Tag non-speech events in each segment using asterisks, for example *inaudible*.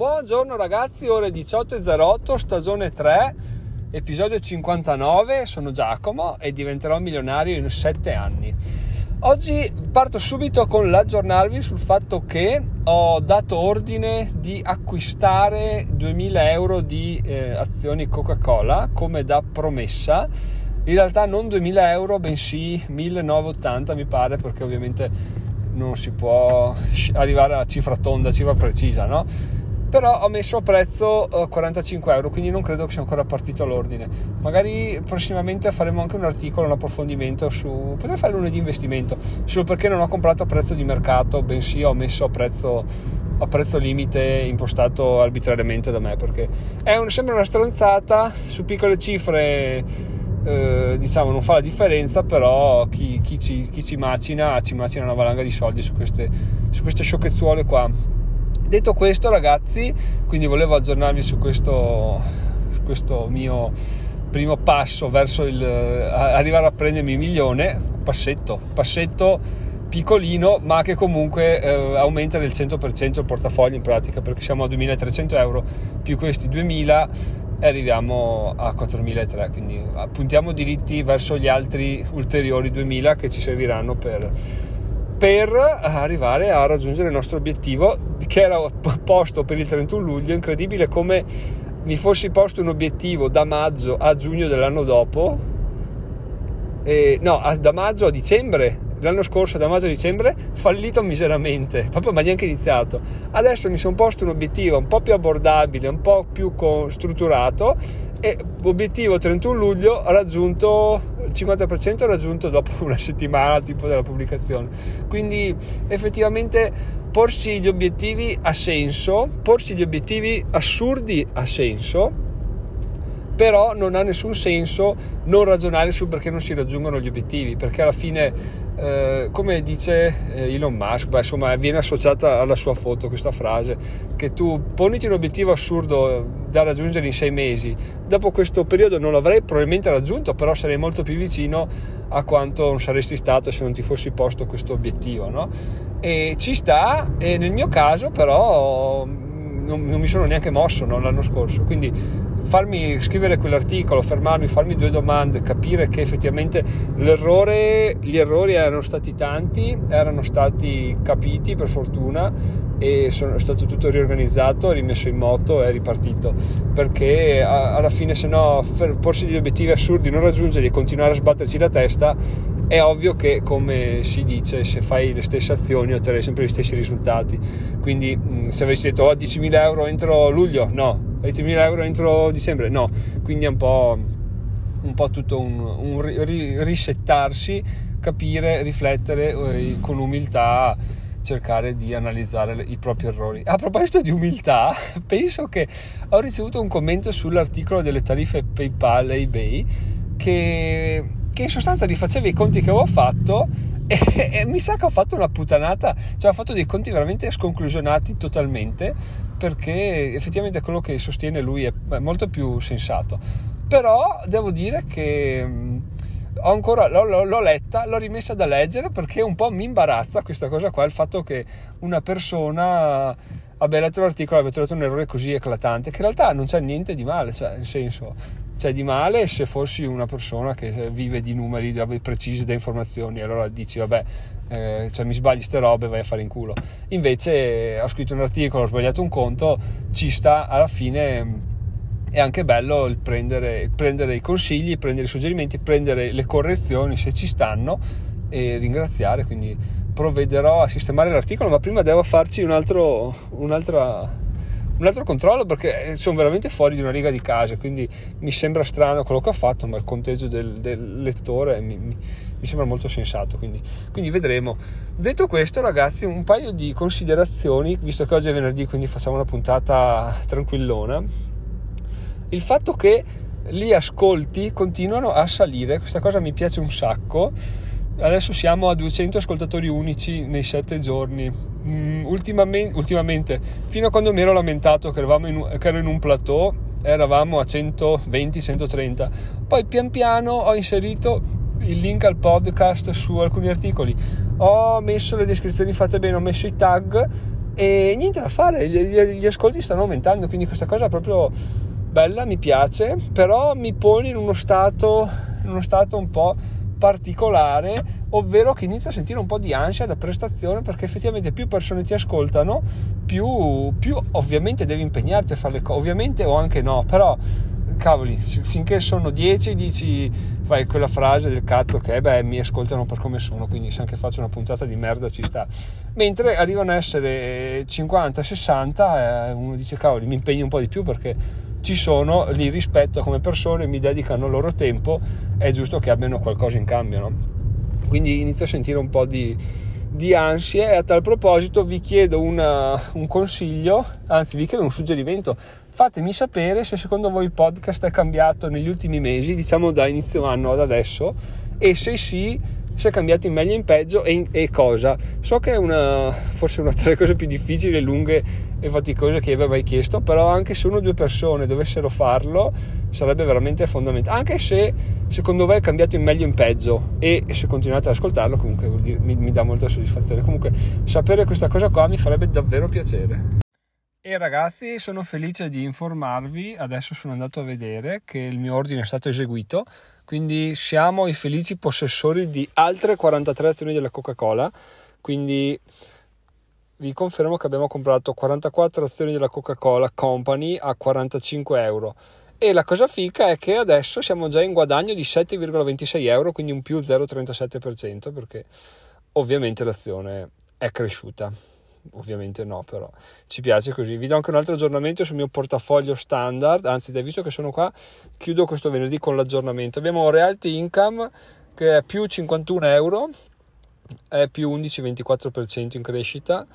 Buongiorno ragazzi, ore 18.08, stagione 3, episodio 59, sono Giacomo e diventerò milionario in 7 anni. Oggi parto subito con l'aggiornarvi sul fatto che ho dato ordine di acquistare 2000 euro di eh, azioni Coca-Cola come da promessa. In realtà non 2000 euro, bensì 1980 mi pare, perché ovviamente non si può arrivare a cifra tonda, cifra precisa, no? Però ho messo a prezzo 45 eh, euro quindi non credo che sia ancora partito l'ordine. Magari prossimamente faremo anche un articolo un approfondimento su potrei fare lunedì investimento solo perché non ho comprato a prezzo di mercato bensì ho messo a prezzo a prezzo limite impostato arbitrariamente da me perché un, sembra una stronzata su piccole cifre eh, diciamo non fa la differenza però chi, chi, ci, chi ci macina ci macina una valanga di soldi su queste, su queste sciocchezzuole qua Detto questo, ragazzi, quindi volevo aggiornarvi su questo, su questo mio primo passo verso il arrivare a prendermi il milione, passetto, passetto piccolino, ma che comunque eh, aumenta del 100% il portafoglio in pratica, perché siamo a 2300 euro più questi 2000 e arriviamo a 4.300 quindi puntiamo diritti verso gli altri ulteriori 2000 che ci serviranno per, per arrivare a raggiungere il nostro obiettivo che era posto per il 31 luglio. Incredibile come mi fossi posto un obiettivo da maggio a giugno dell'anno dopo, e, no, da maggio a dicembre l'anno scorso da maggio a dicembre fallito miseramente *laughs* proprio ma neanche iniziato. Adesso mi sono posto un obiettivo un po' più abbordabile un po' più strutturato e obiettivo 31 luglio raggiunto il 50% raggiunto dopo *laughs* una settimana tipo della pubblicazione. Quindi effettivamente porsi gli obiettivi ha senso porsi gli obiettivi assurdi ha senso però non ha nessun senso non ragionare su perché non si raggiungono gli obiettivi, perché alla fine, eh, come dice eh, Elon Musk, beh, insomma, viene associata alla sua foto questa frase, che tu poniti un obiettivo assurdo da raggiungere in sei mesi, dopo questo periodo non l'avrei probabilmente raggiunto, però sarei molto più vicino a quanto non saresti stato se non ti fossi posto questo obiettivo, no? E ci sta, e nel mio caso però non, non mi sono neanche mosso no, l'anno scorso, quindi farmi scrivere quell'articolo, fermarmi, farmi due domande, capire che effettivamente l'errore, gli errori erano stati tanti, erano stati capiti per fortuna e sono stato tutto riorganizzato, rimesso in moto e ripartito. Perché alla fine se no porsi degli obiettivi assurdi, non raggiungerli e continuare a sbatterci la testa è ovvio che come si dice se fai le stesse azioni otterrai sempre gli stessi risultati. Quindi se avessi detto oh, 10.000 euro entro luglio no 20.000 euro entro dicembre? No, quindi è un po', un po tutto un, un risettarsi, capire, riflettere eh, con umiltà cercare di analizzare i propri errori. A proposito di umiltà, *laughs* penso che ho ricevuto un commento sull'articolo delle tariffe PayPal e eBay che, che in sostanza rifaceva i conti che avevo fatto *laughs* e, e, mi sa che ho fatto una puttanata, cioè ho fatto dei conti veramente sconclusionati totalmente perché effettivamente quello che sostiene lui è molto più sensato. Però devo dire che ho ancora, l'ho, l'ho, l'ho, letta, l'ho rimessa da leggere perché un po' mi imbarazza questa cosa qua, il fatto che una persona abbia letto l'articolo e abbia trovato un errore così eclatante, che in realtà non c'è niente di male, cioè nel senso c'è di male se fossi una persona che vive di numeri precisi da informazioni, allora dici vabbè, eh, cioè, mi sbagli ste robe, vai a fare in culo. Invece ho scritto un articolo, ho sbagliato un conto, ci sta alla fine è anche bello il prendere, prendere, i consigli, prendere i suggerimenti, prendere le correzioni se ci stanno e ringraziare. Quindi provvederò a sistemare l'articolo, ma prima devo farci un altro, un'altra un altro controllo perché eh, sono veramente fuori di una riga di casa, quindi mi sembra strano quello che ho fatto, ma il conteggio del, del lettore mi, mi, mi, sembra molto sensato, quindi, quindi, vedremo. Detto questo ragazzi, un paio di considerazioni, visto che oggi è venerdì, quindi facciamo una puntata tranquillona. Il fatto che gli ascolti continuano a salire, questa cosa mi piace un sacco. Adesso siamo a 200 ascoltatori unici nei 7 giorni, Mm, ultimamente, ultimamente, fino a quando mi ero lamentato che, in, che ero in un plateau, eravamo a 120-130. Poi pian piano ho inserito il link al podcast su alcuni articoli, ho messo le descrizioni fatte bene, ho messo i tag e niente da fare, gli, gli ascolti stanno aumentando, quindi questa cosa è proprio bella, mi piace, però mi pone in uno stato, in uno stato un po' particolare, ovvero che inizia a sentire un po' di ansia da prestazione perché effettivamente più persone ti ascoltano, più, più ovviamente devi impegnarti a fare le cose, ovviamente o anche no, però cavoli, finché sono 10 dici fai quella frase del cazzo che beh mi ascoltano per come sono, quindi se anche faccio una puntata di merda ci sta. Mentre arrivano a essere 50, 60, eh, uno dice cavoli, mi impegno un po' di più perché ci sono, li rispetto come persone, mi dedicano il loro tempo, è giusto che abbiano qualcosa in cambio, no? Quindi inizio a sentire un po' di, di ansie e a tal proposito vi chiedo una, un consiglio, anzi vi chiedo un suggerimento, fatemi sapere se secondo voi il podcast è cambiato negli ultimi mesi, diciamo da inizio anno ad adesso, e se sì se è cambiato in meglio e in peggio e, in, e, cosa. So che è una, forse una delle cose più difficili, lunghe e faticose che abbia mai chiesto, però anche se una o due persone dovessero farlo sarebbe veramente fondamentale. Anche se secondo voi è cambiato in meglio in peggio e se continuate ad ascoltarlo comunque mi, mi dà molta soddisfazione. Comunque sapere questa cosa qua mi farebbe davvero piacere. E ragazzi, sono felice di informarvi, adesso sono andato a vedere che il mio ordine è stato eseguito, quindi siamo i felici possessori di altre 43 azioni della Coca-Cola, quindi vi confermo che abbiamo comprato 44 azioni della Coca-Cola Company a 45 euro. E la cosa fica è che adesso siamo già in guadagno di 7,26 euro, quindi un più 0,37%, perché ovviamente l'azione è cresciuta ovviamente no, però ci piace così. Vi do anche un altro aggiornamento sul mio portafoglio standard, anzi, dai, visto che sono qua, chiudo questo venerdì con l'aggiornamento. Abbiamo Realty Income che è più 51 euro, è più 11-24% in crescita.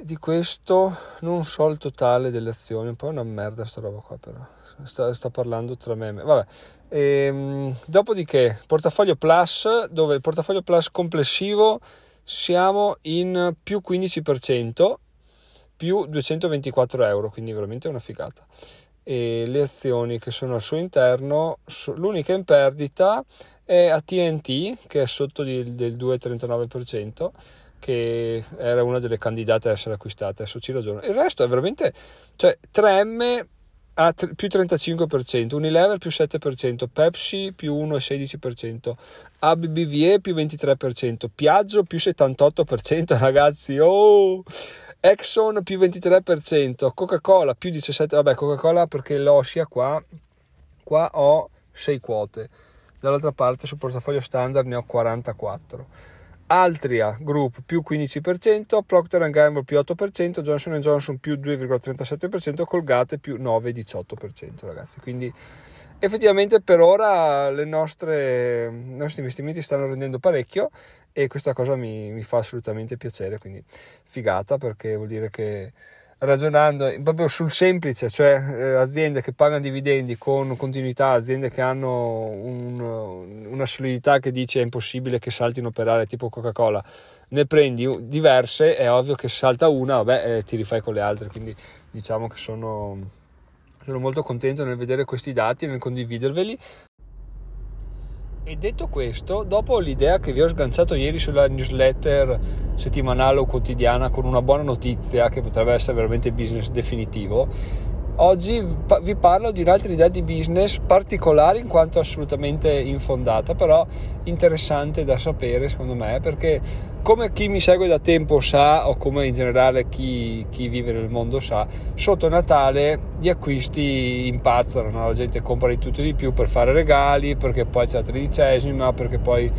Di questo non so il totale delle azioni, un po' una merda sta roba qua però. Sto, sto parlando tra me e me. Vabbè. Ehm, dopodiché, portafoglio plus, dove il portafoglio plus complessivo siamo in più 15%, più 224 euro, quindi veramente una figata. E le azioni che sono al suo interno, l'unica in perdita è ATT, che è sotto di, del 2,39%, che era una delle candidate a essere acquistate, adesso ci ragiono. Il resto è veramente, cioè 3M a più 35%, Unilever più 7%, Pepsi più 1,16%, ABBVE più 23%, Piaggio più 78%, ragazzi, oh! Exxon più 23%, Coca-Cola più 17%, vabbè Coca-Cola perché l'ho sia qua, qua ho 6 quote, dall'altra parte sul portafoglio standard ne ho 44. Altria Group più 15%, Procter Gamble più 8%, Johnson Johnson più 2,37%, Colgate più 9,18% ragazzi. Quindi effettivamente per ora nostre, i nostri investimenti stanno rendendo parecchio e questa cosa mi, mi fa assolutamente piacere, quindi figata perché vuol dire che ragionando proprio sul semplice, cioè eh, aziende che pagano dividendi con continuità, aziende che hanno un, una solidità che dice è impossibile che saltino per aria tipo Coca-Cola, ne prendi diverse, è ovvio che salta una, vabbè, eh, ti rifai con le altre, quindi diciamo che sono, sono molto contento nel vedere questi dati e nel condividerveli, e detto questo, dopo l'idea che vi ho sganciato ieri sulla newsletter settimanale o quotidiana con una buona notizia che potrebbe essere veramente business definitivo, oggi vi parlo di un'altra idea di business particolare in quanto assolutamente infondata, però interessante da sapere secondo me perché come chi mi segue da tempo sa, o come in generale chi, chi vive nel mondo sa, sotto Natale gli acquisti impazzano, no? la gente compra di tutto e di più per fare regali, perché poi c'è la tredicesima, perché poi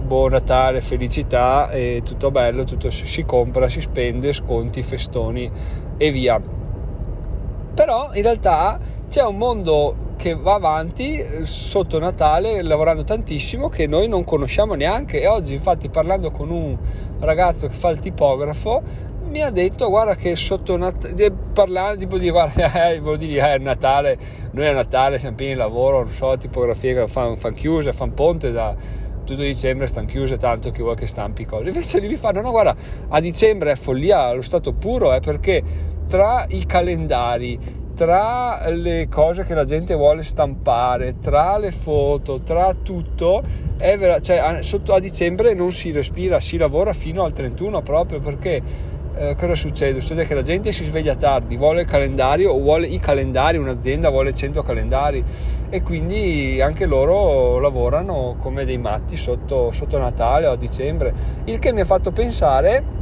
buon Natale, felicità e tutto bello, tutto si compra, si spende, sconti, festoni e via. Però in realtà c'è un mondo che va avanti eh, sotto Natale lavorando tantissimo che noi non conosciamo neanche. E oggi infatti parlando con un ragazzo che fa il tipografo mi ha detto guarda che sotto Natale parlando tipo di guarda *laughs* eh, vuol dire eh, Natale noi a Natale siamo pieni di lavoro non so tipografie che fanno fan chiuse fanno ponte da tutto dicembre stanno chiuse tanto chi vuole che stampi cose. Invece lì mi fanno no guarda a dicembre è follia allo stato puro è perché tra i calendari tra le cose che la gente vuole stampare, tra le foto, tra tutto, è vera- cioè, sotto a dicembre non si respira, si lavora fino al 31 proprio perché eh, cosa succede? Succede che la gente si sveglia tardi, vuole il calendario o vuole i calendari, un'azienda vuole 100 calendari e quindi anche loro lavorano come dei matti sotto, sotto Natale o a dicembre, il che mi ha fatto pensare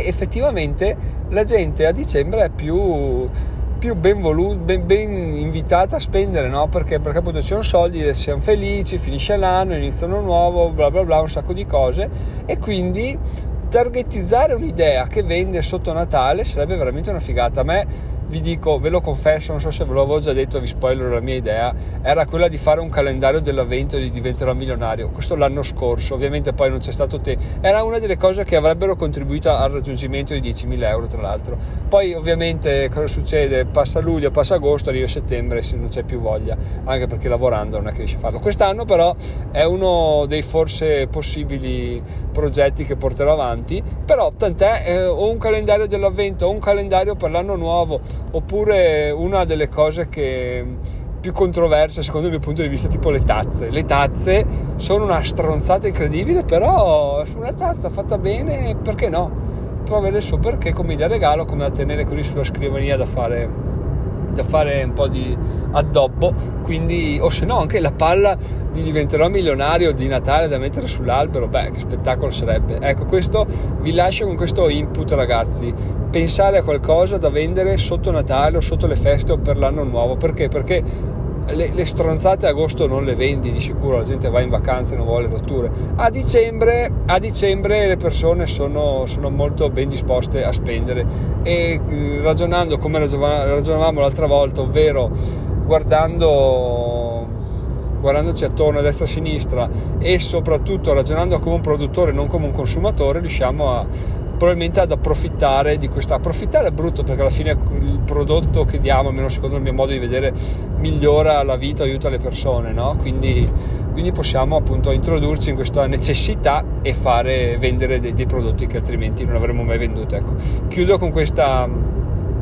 che effettivamente la gente a dicembre è più più ben, voluto, ben, ben invitata a spendere, no? Perché, perché appunto ci sono soldi, siamo felici, finisce l'anno, inizia uno nuovo, bla bla bla, un sacco di cose e quindi targetizzare un'idea che vende sotto Natale sarebbe veramente una figata. A me vi dico, ve lo confesso, non so se ve l'avevo già detto, vi spoiler la mia idea, era quella di fare un calendario dell'avvento di diventerò milionario. Questo l'anno scorso, ovviamente poi non c'è stato tempo. Era una delle cose che avrebbero contribuito al raggiungimento di 10.000 euro, tra l'altro. Poi ovviamente cosa succede? Passa luglio, passa agosto, arriva settembre, se non c'è più voglia, anche perché lavorando non è che riesce a farlo. Quest'anno però è uno dei forse possibili progetti che porterò avanti, però tant'è, eh, ho un calendario dell'avvento, ho un calendario per l'anno nuovo, oppure una delle cose che più controverse secondo il mio punto di vista tipo le tazze. Le tazze sono una stronzata incredibile però una tazza fatta bene perché no? Può avere il suo perché come idea regalo come da tenere così sulla scrivania da fare da fare un po' di addobbo, quindi, o se no anche la palla di diventerò milionario di Natale da mettere sull'albero, beh che spettacolo sarebbe. Ecco, questo vi lascio con questo input ragazzi, pensare a qualcosa da vendere sotto Natale o sotto le feste o per l'anno nuovo, perché? Perché le, le, stronzate agosto non le vendi di sicuro, la gente va in vacanza e non vuole rotture. A dicembre, a dicembre le persone sono, sono, molto ben disposte a spendere e eh, ragionando come ragionavamo l'altra volta, ovvero guardando, guardandoci attorno a destra e a sinistra e soprattutto ragionando come un produttore, non come un consumatore, riusciamo a probabilmente ad approfittare di questa approfittare è brutto perché alla fine il prodotto che diamo almeno secondo il mio modo di vedere migliora la vita aiuta le persone no? quindi, quindi possiamo appunto introdurci in questa necessità e fare vendere dei, dei prodotti che altrimenti non avremmo mai venduto ecco. chiudo con questa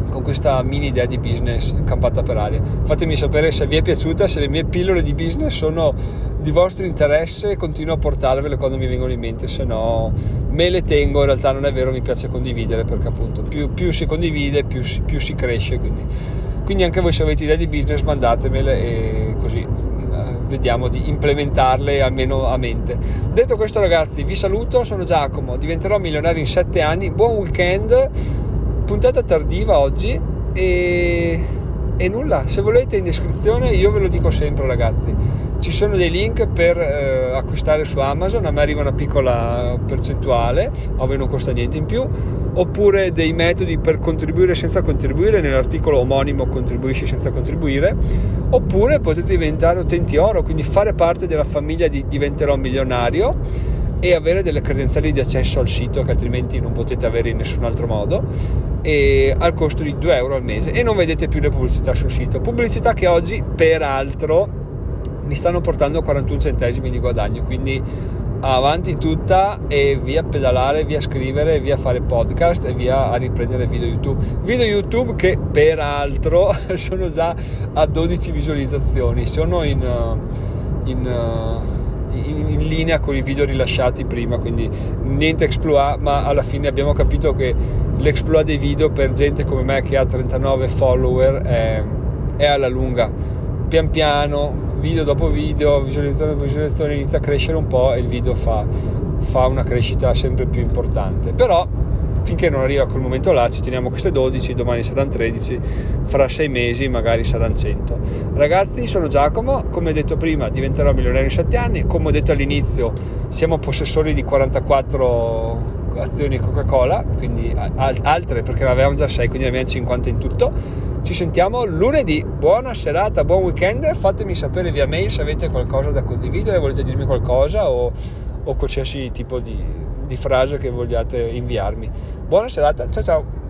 con questa mini idea di business campata per aria. Fatemi sapere se vi è piaciuta, se le mie pillole di business sono di vostro interesse, continuo a portarvele quando mi vengono in mente, se no me le tengo, in realtà non è vero, mi piace condividere perché appunto più, più si condivide più, più si cresce, quindi, quindi anche voi se avete idee di business mandatemele e così eh, vediamo di implementarle almeno a mente. Detto questo ragazzi, vi saluto, sono Giacomo, diventerò milionario in 7 anni, buon weekend puntata tardiva oggi e, e, nulla, se volete in descrizione io ve lo dico sempre ragazzi, ci sono dei link per eh, acquistare su Amazon, a me arriva una piccola percentuale, voi non costa niente in più, oppure dei metodi per contribuire senza contribuire, nell'articolo omonimo contribuisci senza contribuire, oppure potete diventare utenti oro, quindi fare parte della famiglia di Diventerò Milionario e avere delle credenziali di accesso al sito che altrimenti non potete avere in nessun altro modo e al costo di 2 euro al mese. E non vedete più le pubblicità sul sito. Pubblicità che oggi peraltro mi stanno portando 41 centesimi di guadagno. Quindi avanti tutta e via pedalare, via scrivere, via fare podcast e via a riprendere video YouTube. Video YouTube che peraltro *laughs* sono già a 12 visualizzazioni, sono in, in in, in, linea con i video rilasciati prima, quindi niente exploit, ma alla fine abbiamo capito che l'exploit dei video per gente come me che ha 39 follower è, è alla lunga, pian piano, video dopo video, visualizzazione dopo visualizzazione inizia a crescere un po' e il video fa, fa una crescita sempre più importante. Però finché non arriva quel momento là ci teniamo queste 12, domani saranno 13, fra 6 mesi magari saranno 100. Ragazzi, sono Giacomo, come detto prima diventerò milionario in 7 anni, come ho detto all'inizio siamo possessori di 44 azioni Coca-Cola, quindi altre perché ne avevamo già 6, quindi ne abbiamo 50 in tutto. Ci sentiamo lunedì, buona serata, buon weekend, fatemi sapere via mail se avete qualcosa da condividere, volete dirmi qualcosa o, o qualsiasi tipo di di frase che vogliate inviarmi. Buona serata, ciao ciao!